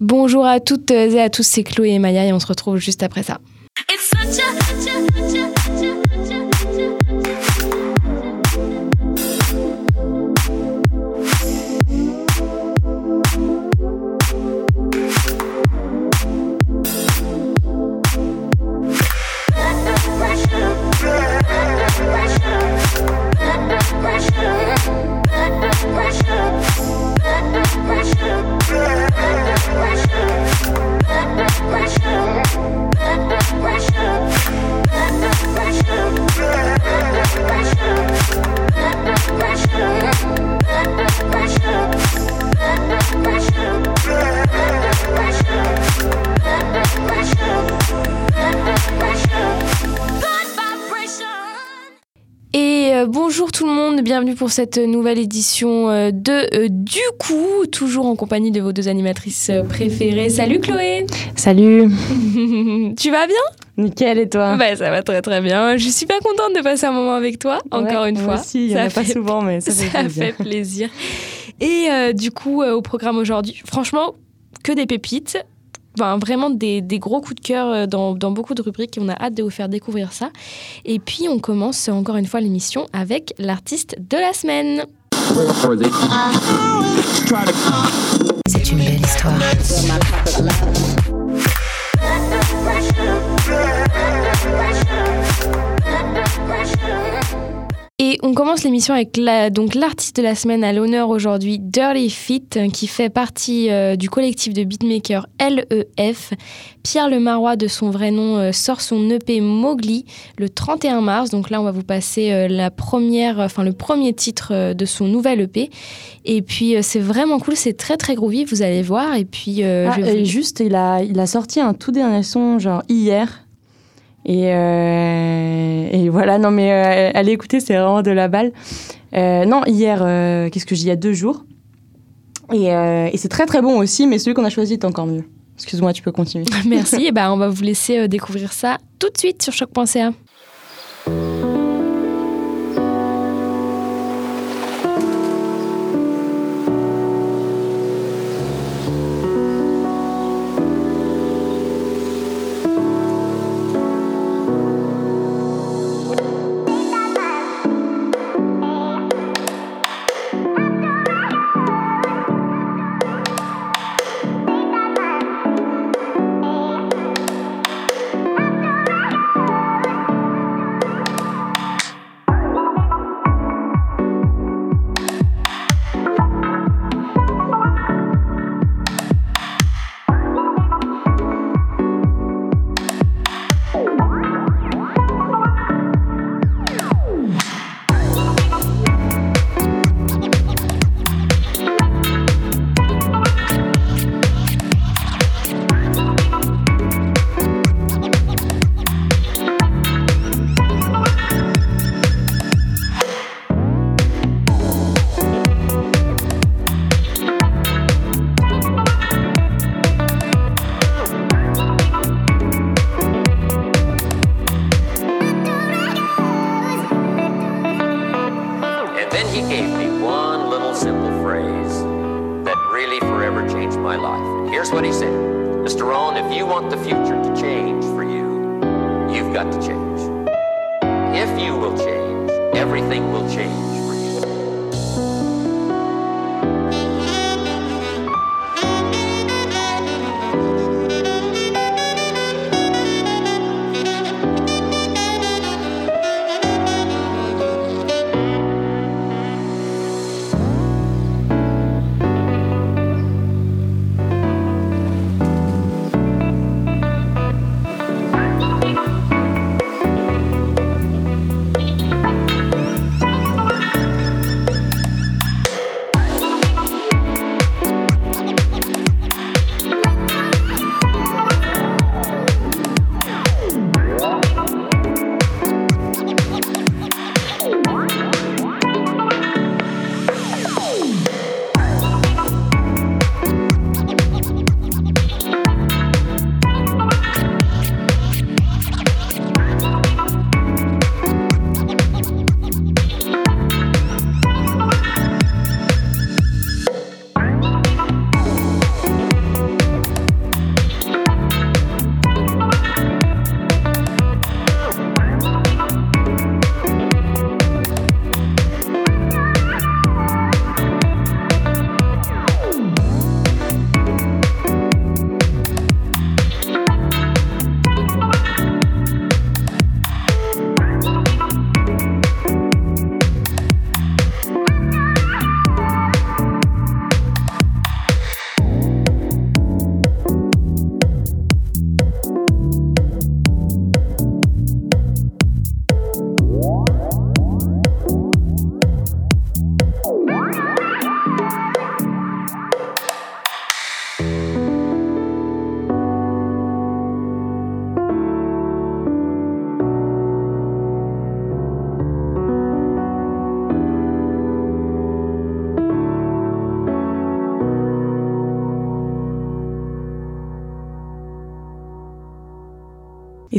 Bonjour à toutes et à tous, c'est Chloé et Maya et on se retrouve juste après ça. Euh, bonjour tout le monde, bienvenue pour cette nouvelle édition euh, de euh, Du coup, toujours en compagnie de vos deux animatrices préférées. Salut Chloé Salut Tu vas bien? Nickel et toi? Bah ça va très très bien. Je suis pas contente de passer un moment avec toi, encore Ouais, une fois. aussi, il y en pas souvent, mais ça, fait Ça plaisir. fait plaisir. Et du coup, au programme aujourd'hui, franchement, que des pépites. Enfin, vraiment des, des gros coups de cœur euh, dans, dans beaucoup de rubriques et on a hâte de vous faire découvrir ça. Et puis, on commence encore une fois l'émission avec l'artiste de la semaine. C'est une belle histoire. Et on commence l'émission avec la, donc l'artiste de la semaine à l'honneur aujourd'hui, Dirty Fit, qui fait partie euh, du collectif de beatmakers LEF. Pierre Le Marois, de son vrai nom, euh, sort son EP Mowgli le 31 mars. Donc là, on va vous passer euh, la première, enfin le premier titre euh, de son nouvel EP. Et puis euh, c'est vraiment cool, c'est très très groovy, vous allez voir. Et puis euh, Ah, je juste, il a, il a sorti un tout dernier son, genre hier. Et, euh, et voilà, non mais euh, allez écouter, c'est vraiment de la balle. Euh, non, hier, qu'est-ce que j'ai il y a deux jours. Et, et c'est très très bon aussi, mais celui qu'on a choisi est encore mieux. Excuse-moi, tu peux continuer. Merci, et ben on va vous laisser découvrir ça tout de suite sur choc.ca. here's what he said Mr. Rohn, if you want the future to change for you, you've got to change. If you will change, everything will change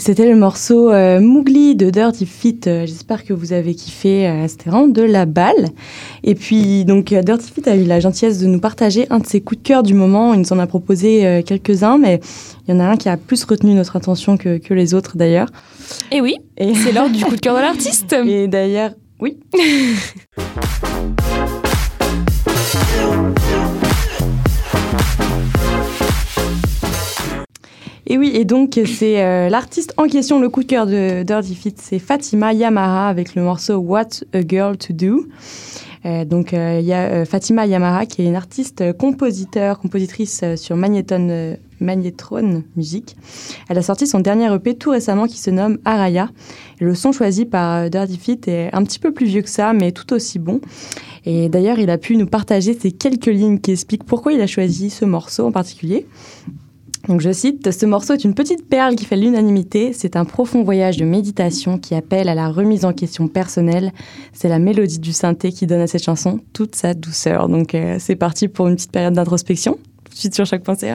c'était le morceau euh, Mougli de Dirty Fit. Euh, J'espère que vous avez kiffé. Euh, C'était vraiment de la balle. Et puis, donc, euh, Dirty Fit a eu la gentillesse de nous partager un de ses coups de cœur du moment. Il nous en a proposé euh, quelques-uns, mais il y en a un qui a plus retenu notre attention que, que les autres d'ailleurs. Et oui, Et, c'est l'heure du coup de cœur de l'artiste. et d'ailleurs, oui. Et oui, et donc c'est euh, l'artiste en question, le coup de cœur de Dirty Fit, c'est Fatima Yamara avec le morceau What a Girl to Do. Euh, donc euh, il y a Fatima Yamara qui est une artiste compositeur, compositrice sur Magnétone, euh, Magnétrone Musique. Elle a sorti son dernier EP tout récemment qui se nomme Araya. Le son choisi par Dirty Fit est un petit peu plus vieux que ça, mais tout aussi bon. Et d'ailleurs, il a pu nous partager ces quelques lignes qui expliquent pourquoi il a choisi ce morceau en particulier. Donc je cite, ce morceau est une petite perle qui fait l'unanimité, c'est un profond voyage de méditation qui appelle à la remise en question personnelle, c'est la mélodie du synthé qui donne à cette chanson toute sa douceur. Donc euh, c'est parti pour une petite période d'introspection, tout de suite sur chaque pensée.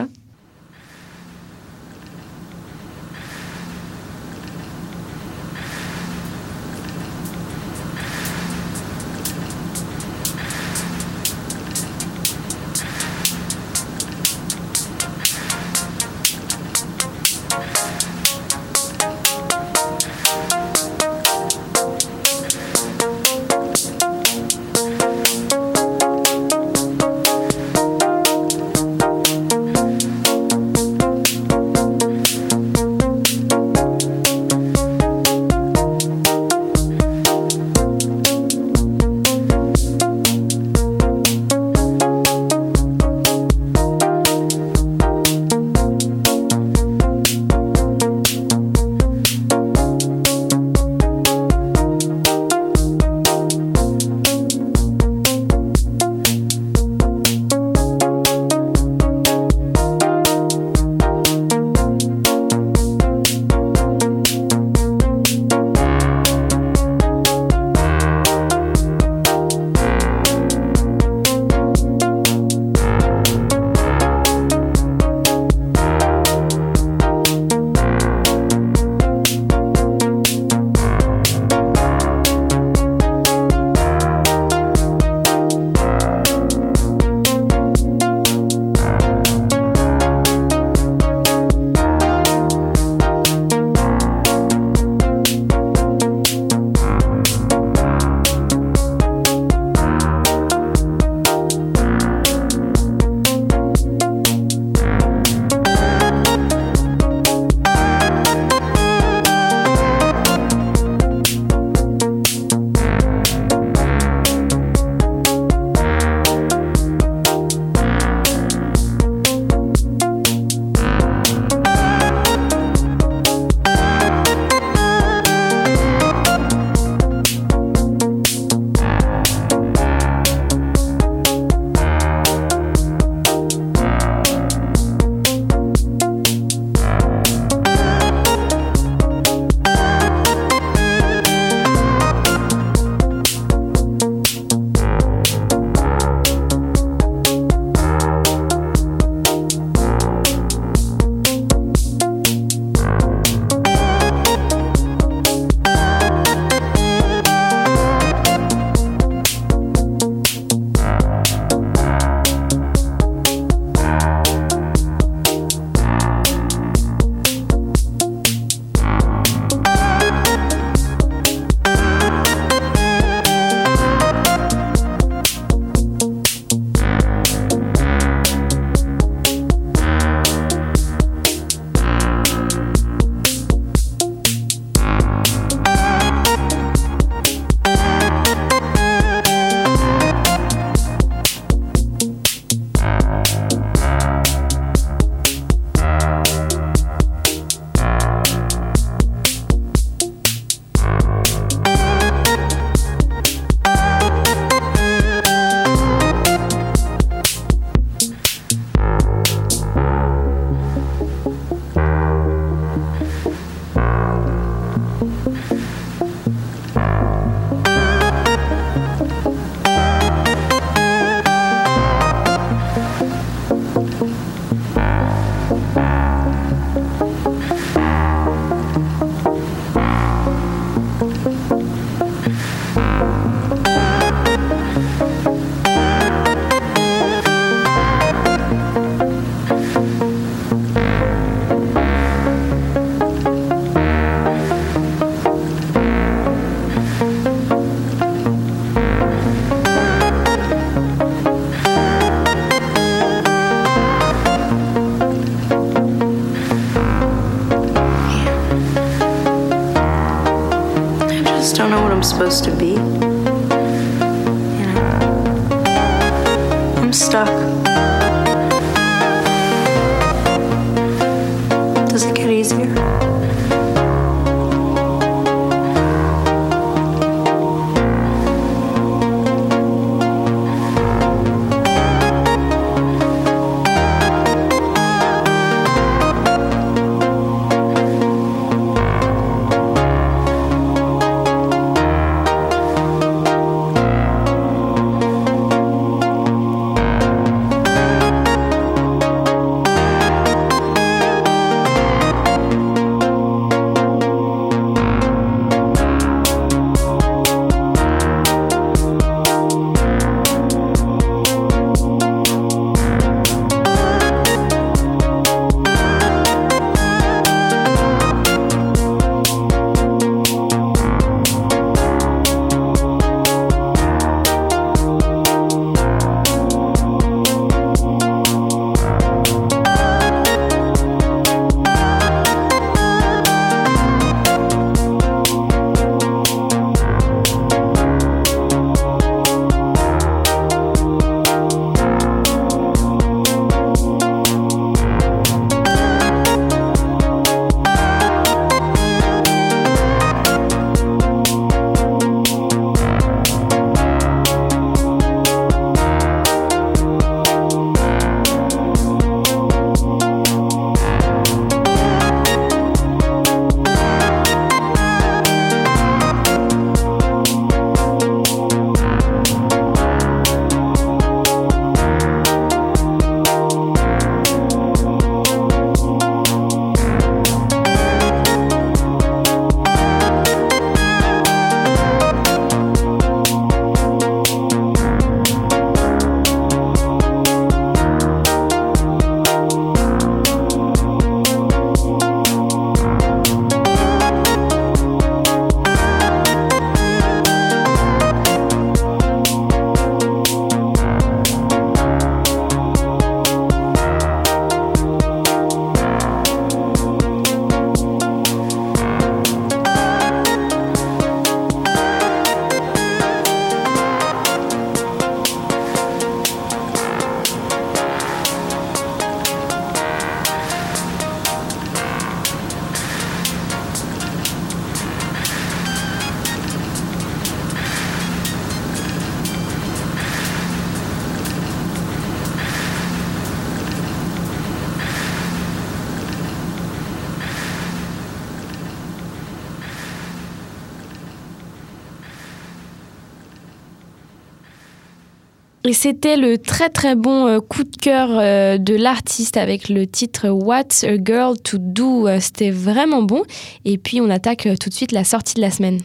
C'était le très très bon euh, coup de cœur euh, de l'artiste avec le titre What's a Girl to Do? Euh, C'était vraiment bon. Et puis on attaque tout de suite la sortie de la semaine.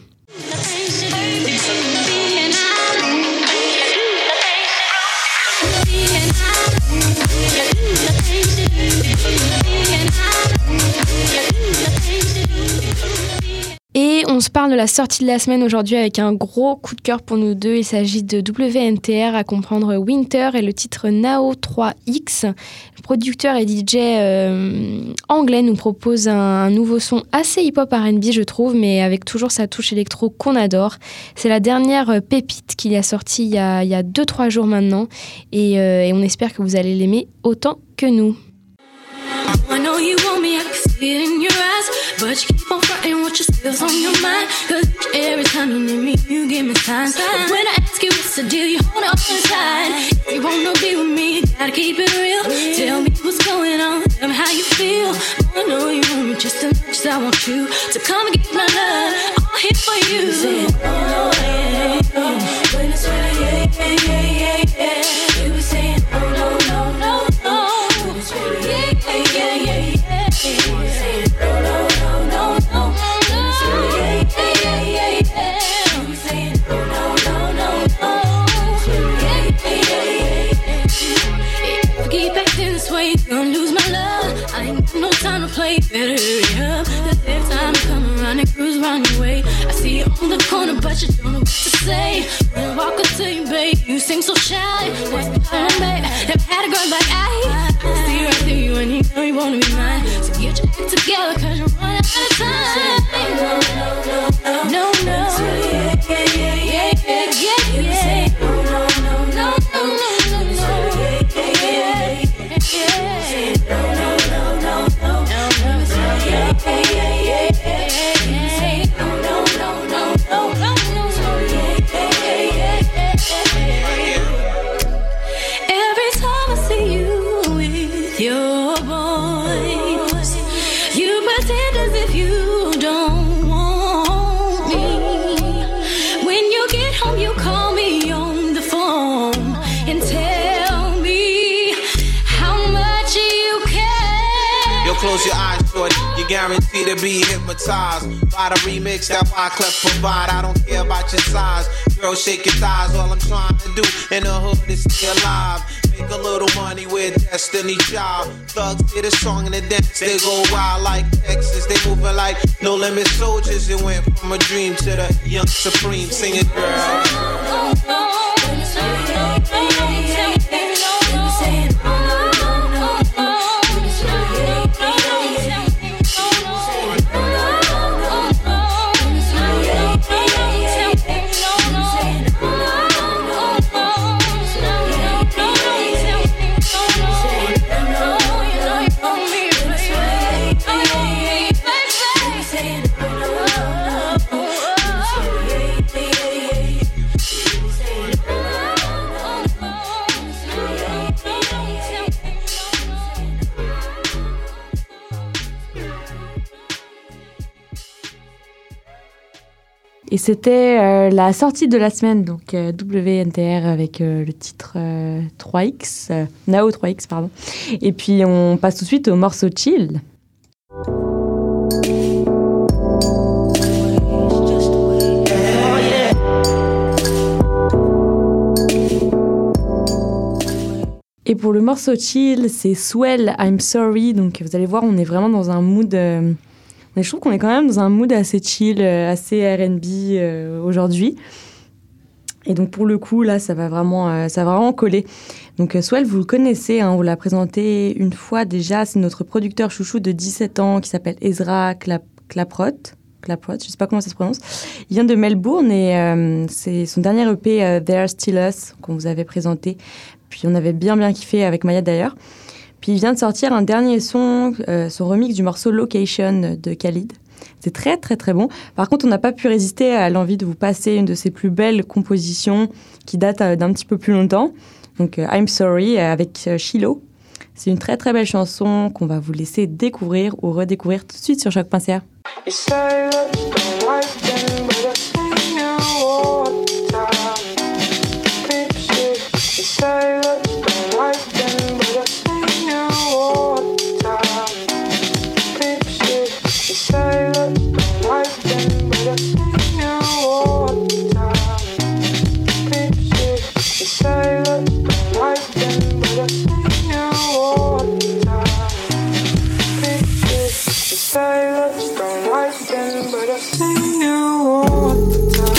On se parle de la sortie de la semaine aujourd'hui avec un gros coup de cœur pour nous deux. Il s'agit de WNTR à comprendre Winter et le titre Nao 3X. Le producteur et DJ euh, anglais nous propose un, nouveau son assez hip-hop RB, je trouve, mais avec toujours sa touche électro qu'on adore. C'est la dernière euh, pépite qu'il a sortie il y a 2-3 jours maintenant euh, et on espère que vous allez l'aimer autant que nous. I know you want me, I can see it in your eyes. But you keep on fronting what your skills on your mind. Cause every time you need me, you give me signs. But when I ask you what's the deal, you hold up inside. If you want to be with me, you gotta keep it real. Tell me what's going on, tell me how you feel. I know you want me just as much as I want you. So come and get my love, all here for you. Yeah, yeah, yeah, yeah, way. Better hurry up. Cause every time you come around, and cruise around your way. I see you on the corner, but you don't know what to say. When I walk up to you, babe, you seem so shy. What's the time, babe? Never had a girl like I. I see right through you, and you know you wanna be mine. So get your act together, cause you're running out of time. No, no, no, no, no. no. no. Yeah, yeah, yeah, yeah, yeah, yeah. no, No, no, no, no, no, no. Shorty. You guarantee to be hypnotized by the remix that Wyclef provide. I don't care about your size. Girl, shake your thighs. All I'm trying to do in the hood is stay alive. Make a little money with Destiny Child. Thugs hear the song and the dance. They go wild like Texas. They moving like no limit soldiers. It went from a dream to the young supreme. Sing it, girl. C'était euh, la sortie de la semaine, donc euh, WNTR avec euh, le titre 3X, euh, Nao 3X, pardon. Et puis on passe tout de suite au morceau chill. Et pour le morceau chill, c'est Swell, I'm Sorry. Donc vous allez voir, on est vraiment dans un mood. Mais je trouve qu'on est quand même dans un mood assez chill, euh, assez RB euh, aujourd'hui. Et donc pour le coup, là, ça va vraiment, euh, ça va vraiment coller. Donc Swell, vous le connaissez, hein, on vous l'a présenté une fois déjà. C'est notre producteur chouchou de 17 ans qui s'appelle Ezra Clap Claprot. Claprot, je sais pas comment ça se prononce. Il vient de Melbourne et c'est son dernier EP There Still Us qu'on vous avait présenté. Puis on avait bien bien kiffé avec Maya d'ailleurs. Puis il vient de sortir un dernier son, euh, son remix du morceau Location de Khalid. C'est très très très bon. Par contre, on n'a pas pu résister à l'envie de vous passer une de ses plus belles compositions qui date euh, d'un petit peu plus longtemps. Donc euh, I'm Sorry avec Shiloh. C'est une très très belle chanson qu'on va vous laisser découvrir ou redécouvrir tout de suite sur choc.ca. You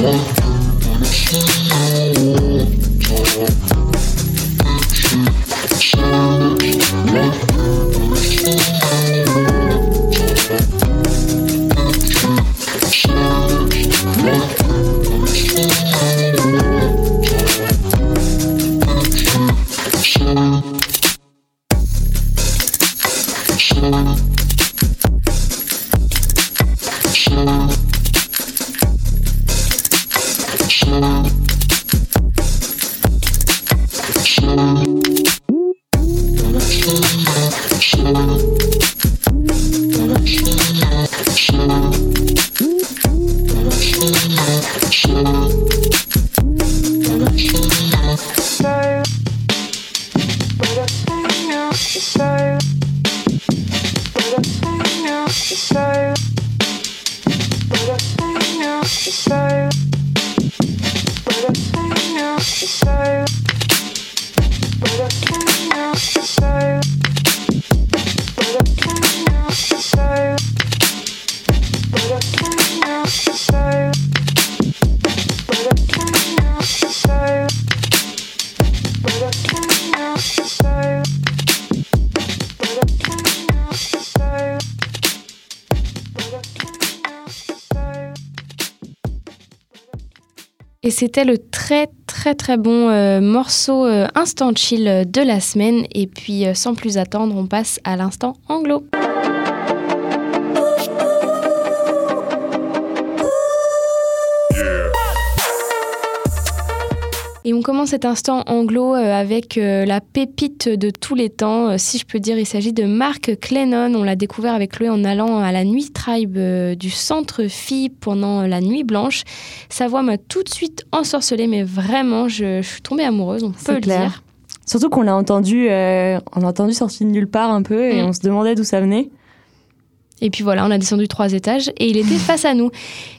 Welcome to the show. C'était le très très très bon euh, morceau euh, instant chill de la semaine. Et puis euh, sans plus attendre, on passe à l'instant anglo. Commence cet instant anglo euh, avec euh, la pépite de tous les temps, euh, si je peux dire. Il s'agit de Mark Clennon. On l'a découvert avec lui en allant à la Nuit Tribe du Centre Phi pendant la Nuit Blanche. Sa voix m'a tout de suite ensorcelée, mais vraiment, je, je suis tombée amoureuse, on peut le clair. dire. Surtout qu'on l'a entendu, euh, on l'a entendu sorti de nulle part un peu et Mm. on se demandait d'où ça venait. Et puis voilà, on a descendu trois étages et il était face à nous.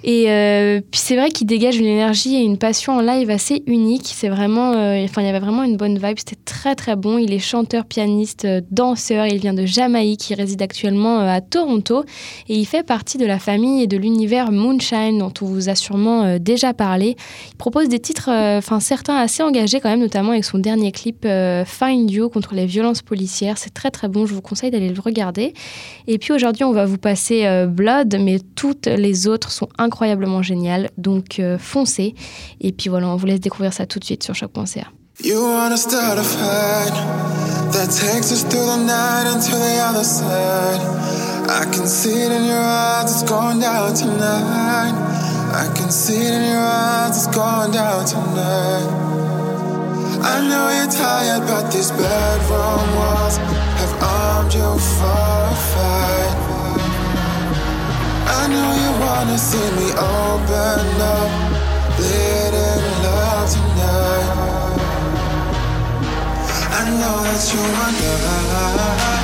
Et euh, puis c'est vrai qu'il dégage une énergie et une passion en live assez unique. C'est vraiment, euh, enfin il y avait vraiment une bonne vibe. C'était très très bon. Il est chanteur, pianiste, euh, danseur. Il vient de Jamaïque. Il réside actuellement à Toronto et il fait partie de la famille et de l'univers Moonshine dont on vous a sûrement déjà parlé. Il propose des titres, enfin certains assez engagés quand même, notamment avec son dernier clip Find You contre les violences policières. C'est très très bon. Je vous conseille d'aller le regarder. Et puis aujourd'hui, on va vous passer euh, Blood, mais toutes les autres sont incroyablement géniales. Donc euh, foncez. Et puis voilà, on vous laisse découvrir ça tout de suite sur choc.ca. You wanna start a fight that takes us through the night to the other side. I can see it in your eyes, it's going down tonight. I can see it in your eyes, it's going down tonight. I know you're tired, but these bedroom walls have armed you for a fight. I know you wanna see me open up, love tonight. I know that you love.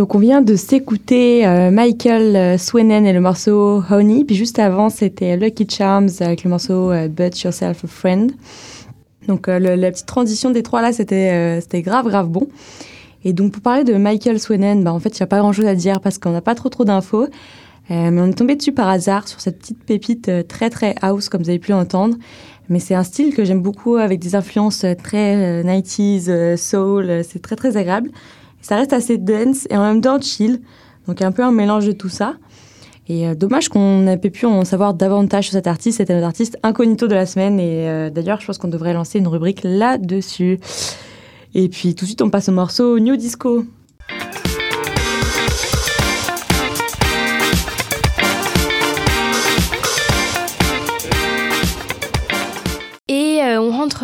Donc on vient de s'écouter euh, Michael euh, Swenen et le morceau Honey, puis juste avant c'était Lucky Charms avec le morceau euh, But Yourself a Friend. Donc euh, la petite transition des trois là c'était grave grave bon. Et donc pour parler de Michael Swenen, bah, en fait il n'y a pas grand chose à dire parce qu'on n'a pas trop trop d'infos. Mais on est tombé dessus par hasard sur cette petite pépite très très house comme vous avez pu l'entendre. Mais c'est un style que j'aime beaucoup avec des influences très euh, 90s, euh, soul, c'est très très agréable. Ça reste assez dense et en même temps chill. Donc un peu un mélange de tout ça. Et euh, dommage qu'on n'ait pu en savoir davantage sur cet artiste. C'était notre artiste incognito de la semaine. Et euh, d'ailleurs, je pense qu'on devrait lancer une rubrique là-dessus. Et puis tout de suite, on passe au morceau New Disco.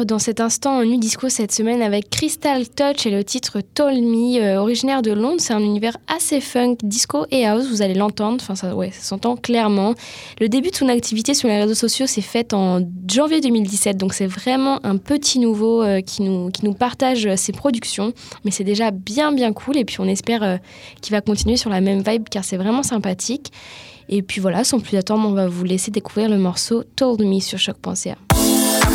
Dans cet instant nu disco cette semaine avec Crystal Touch et le titre Told Me, euh, originaire de Londres. C'est un univers assez funk, disco et house, vous allez l'entendre, enfin ça, ouais, s'entend clairement. Le début de son activité sur les réseaux sociaux s'est fait en janvier 2017, donc c'est vraiment un petit nouveau euh, qui, nous, qui nous partage euh, ses productions, mais c'est déjà bien bien cool et puis on espère qu'il va continuer sur la même vibe car c'est vraiment sympathique. Et puis voilà, sans plus attendre, on va vous laisser découvrir le morceau Told Me sur choc.ca.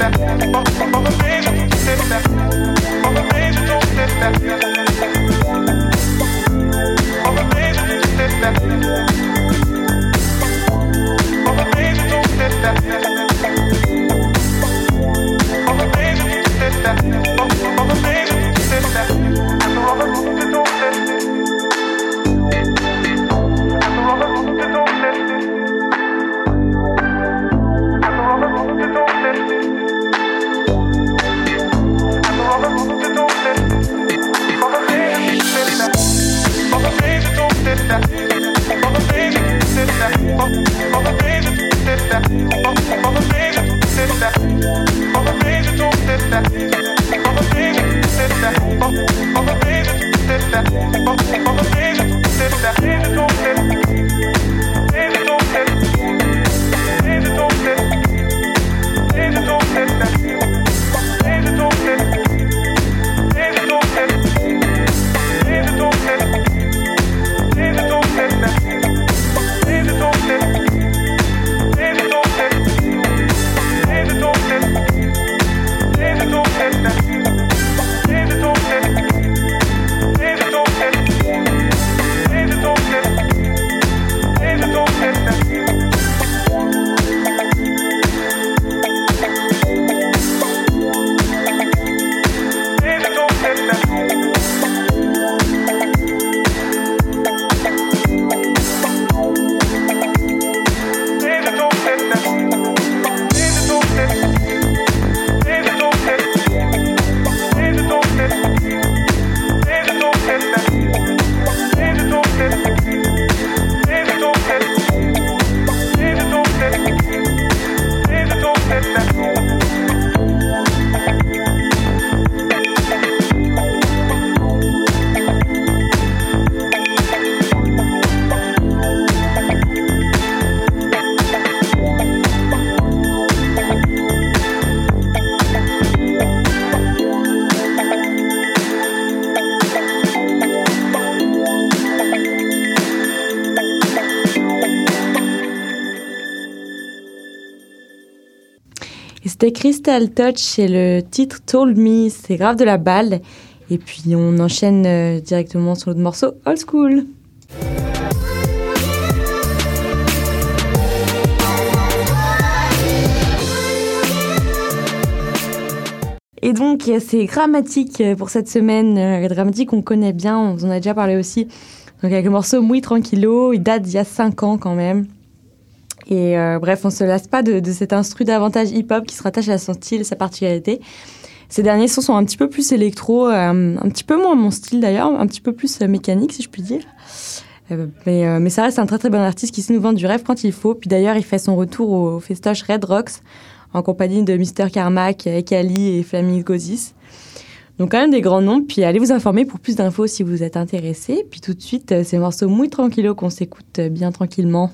I'm Oh, amazing, oh, amazing, Crystal Touch et le titre Told Me, c'est grave de la balle. Et puis on enchaîne euh, directement sur l'autre morceau, Old School. Et donc, c'est Grammatique euh, pour cette semaine. Euh, Grammatique, on connaît bien, on en a déjà parlé aussi. Donc, avec le morceau Muy Tranquillo, il date d'il y a 5 ans quand même. Et euh, bref, on se lasse pas de, cet instru davantage hip-hop qui se rattache à son style sa particularité. Ces derniers sons sont un petit peu plus électro, euh, un petit peu moins mon style d'ailleurs, un petit peu plus euh, mécanique si je puis dire. Mais, ça reste un très très bon artiste qui sait nous vendre du rêve quand il faut. Puis d'ailleurs, il fait son retour au festoche Red Rocks en compagnie de Mr. Carmack, Ekali et Flamingozis. Donc quand même des grands noms. Puis allez vous informer pour plus d'infos si vous êtes intéressé. Puis tout de suite, ces morceaux muy tranquillos qu'on s'écoute bien tranquillement.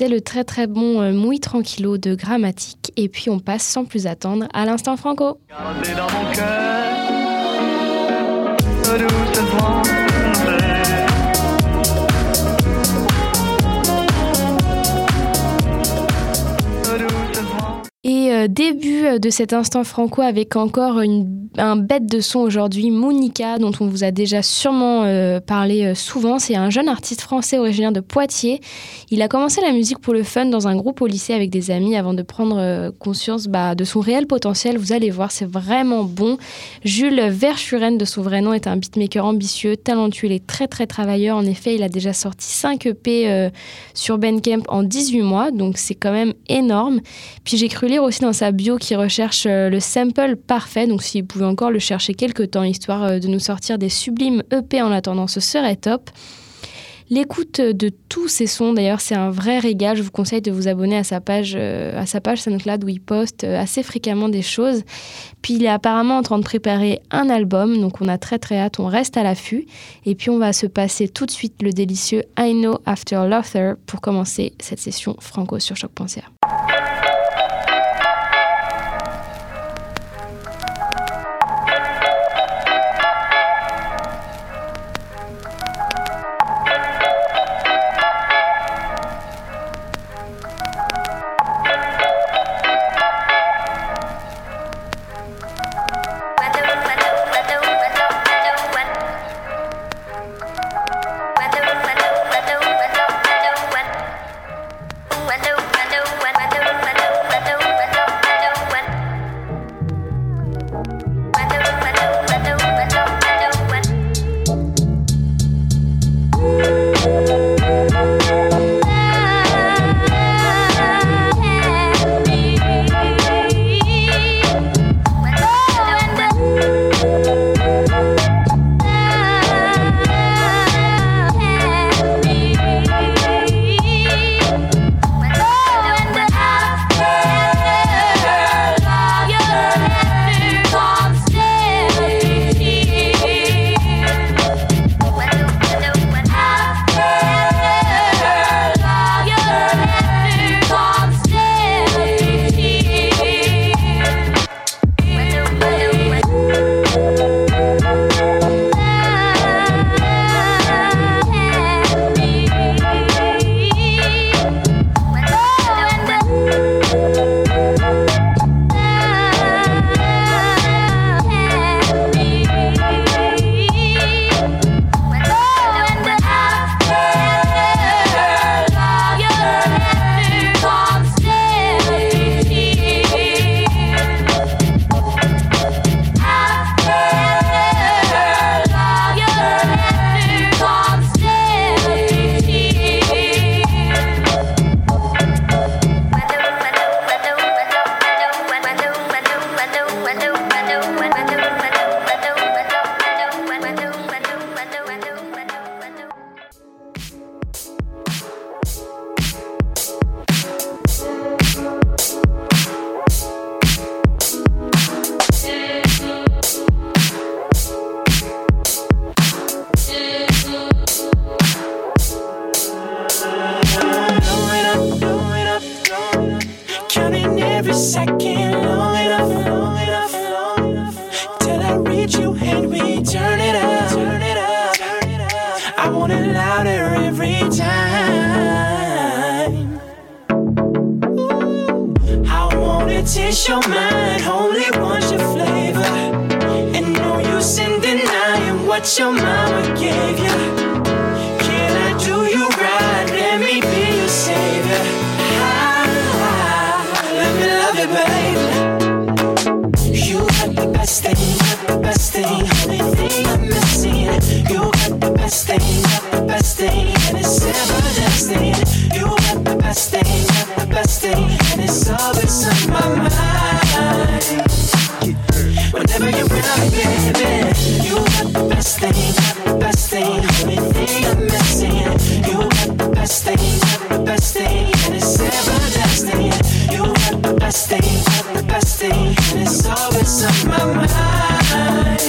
C'était le très très bon euh, Mouille Tranquillo de Grammatique. Et puis on passe sans plus attendre à l'instant franco. Gardez dans mon cœur Et euh, début de cet instant franco avec encore une- un bête de son aujourd'hui, Monica, dont on vous a déjà sûrement euh, parlé euh, souvent. C'est un jeune artiste français originaire de Poitiers. Il a commencé la musique pour le fun dans un groupe au lycée avec des amis avant de prendre euh, conscience bah, de son réel potentiel. Vous allez voir, c'est vraiment bon. Jules Verschuren, de son vrai nom, est un beatmaker ambitieux, talentueux, est très très travailleur. En effet, il a déjà sorti 5 EP euh, sur Bandcamp en 18 mois, donc c'est quand même énorme. Puis j'ai cru lire aussi dans sa bio qu'il recherche le sample parfait, donc s'il pouvait encore le chercher quelques temps, histoire euh, de nous sortir des sublimes EP en attendant, ce serait top. L'écoute de tous ces sons, d'ailleurs, c'est un vrai régal. Je vous conseille de vous abonner à sa page, euh, à sa page SoundCloud où il poste euh, assez fréquemment des choses. Puis il est apparemment en train de préparer un album, donc on a très très hâte, on reste à l'affût. Et puis on va se passer tout de suite le délicieux I Know After Laughter pour commencer cette session franco sur choc.ca. the best thing, and it's everlasting. You got the best thing, got the best thing, and it's always on my mind.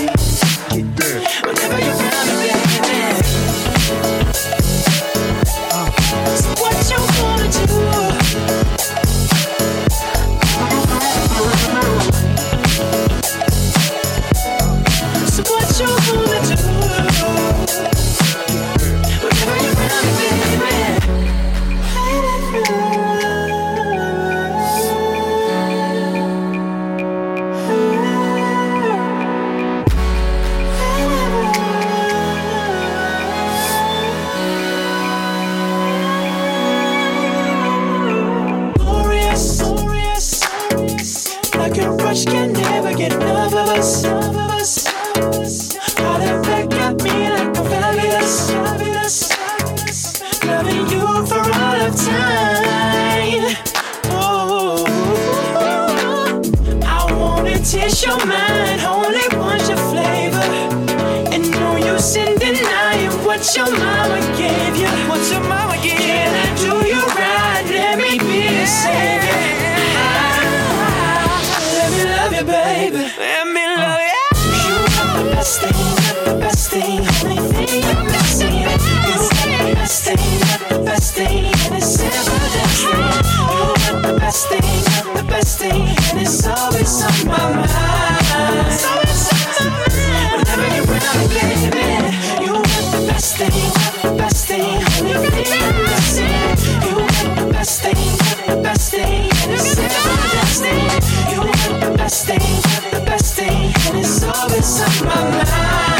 always on my mind.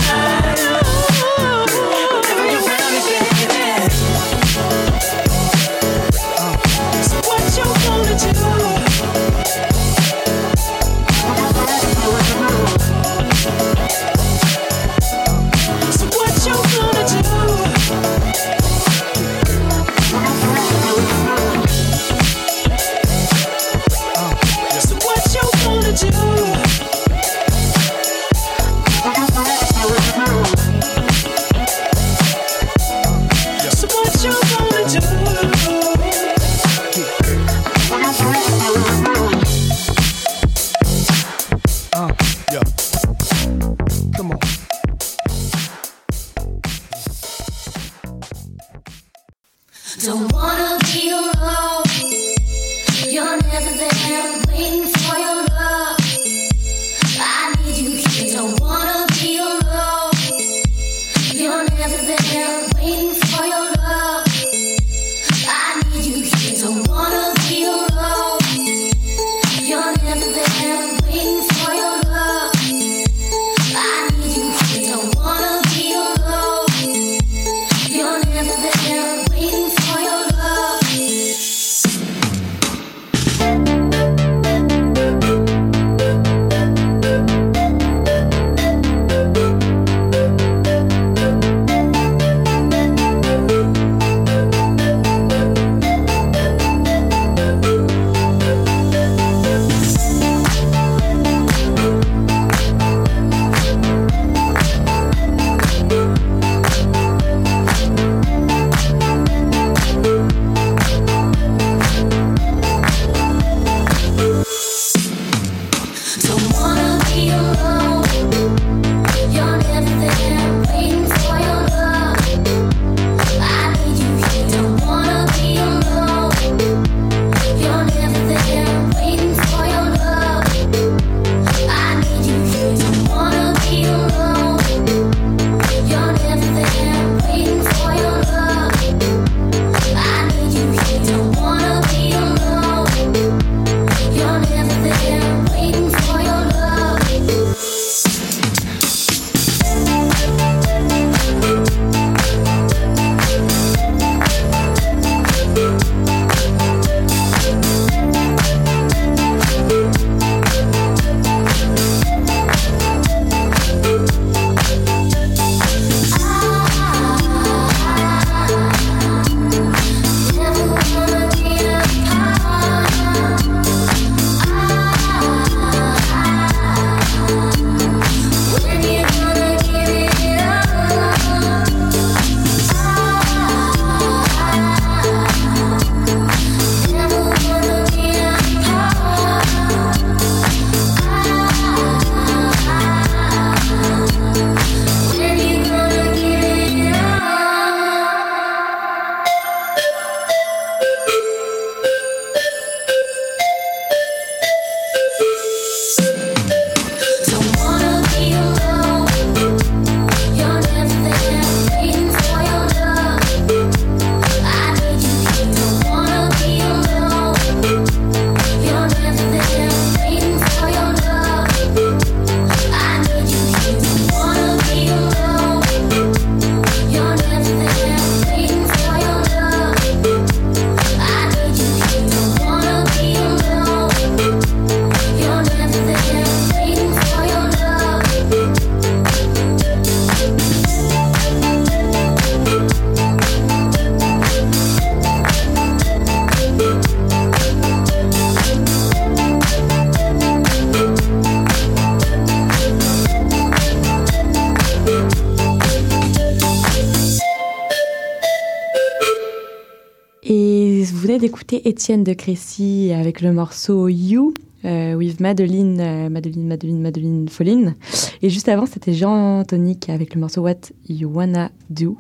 Étienne de Crécy avec le morceau You. euh, with Madeline, euh, Madeline, Madeline, Madeline Folline. Et juste avant, c'était Jean Tonic avec le morceau What You Wanna Do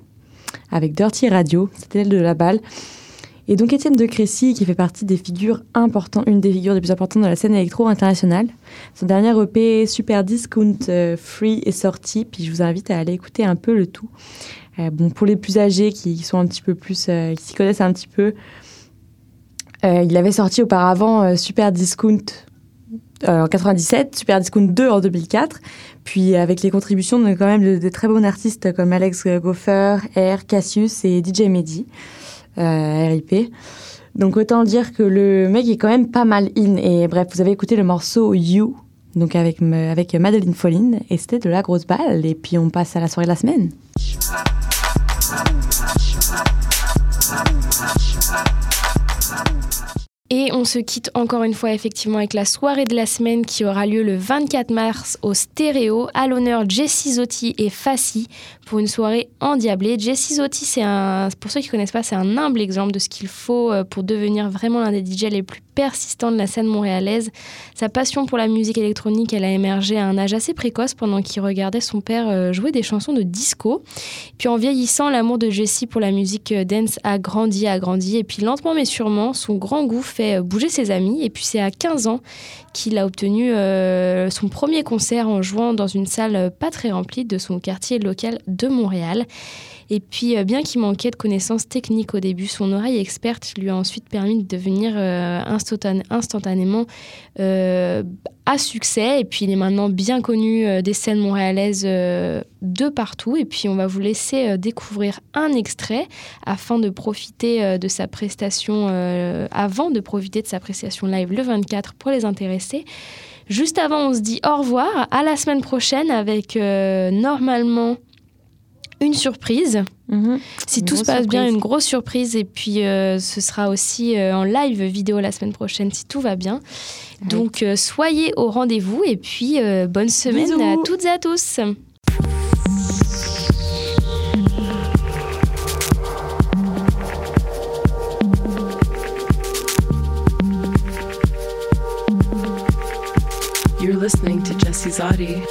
avec Dirty Radio. C'était elle de la balle. Et donc Étienne de Crécy, qui fait partie des figures importantes, une des figures les plus importantes de la scène électro internationale. Son dernier EP Super Discount euh, Free est sorti, puis je vous invite à aller écouter un peu le tout. Bon, pour les plus âgés qui, sont un petit peu plus, qui s'y connaissent un petit peu, il avait sorti auparavant euh, Super Discount euh, en 97, Super Discount 2 en 2004, puis avec les contributions de quand même de, très bons artistes comme Alex Goffer, R, Cassius et DJ Mehdi, euh, RIP. Donc autant dire que le mec est quand même pas mal in. Et bref, vous avez écouté le morceau You, donc avec, avec Madeline Folline, et c'était de la grosse balle. Et puis on passe à la soirée de la semaine. sound. Et on se quitte encore une fois effectivement avec la soirée de la semaine qui aura lieu le 24 mars au Stéréo, à l'honneur Jessie Zotti et Fassi pour une soirée endiablée. Jessie Zotti, c'est un, pour ceux qui ne connaissent pas, c'est un humble exemple de ce qu'il faut euh, pour devenir vraiment l'un des DJ les plus persistants de la scène montréalaise. Sa passion pour la musique électronique, elle a émergé à un âge assez précoce pendant qu'il regardait son père euh, jouer des chansons de disco. Puis en vieillissant, l'amour de Jessie pour la musique euh, dance a grandi, a grandi. Et puis lentement mais sûrement, son grand goût bouger ses amis. Et puis c'est à 15 ans qu'il a obtenu euh, son premier concert en jouant dans une salle pas très remplie de son quartier local de Montréal. Et puis, euh, bien qu'il manquait de connaissances techniques au début, son oreille experte lui a ensuite permis de devenir euh, instantan- instantanément euh, à succès. Et puis, il est maintenant bien connu des scènes montréalaises de partout. Et puis, on va vous laisser découvrir un extrait afin de profiter de sa prestation, avant de profiter de sa prestation live le 24 pour les intéressés. Juste avant, on se dit au revoir. À la semaine prochaine avec normalement une surprise. Si Une tout se passe bien, surprise. une grosse surprise. Et puis, euh, ce sera aussi euh, en live vidéo la semaine prochaine si tout va bien. Donc, euh, soyez au rendez-vous. Et puis, euh, bonne semaine Bisous. à toutes et à tous. You're listening to Jesse Zotti.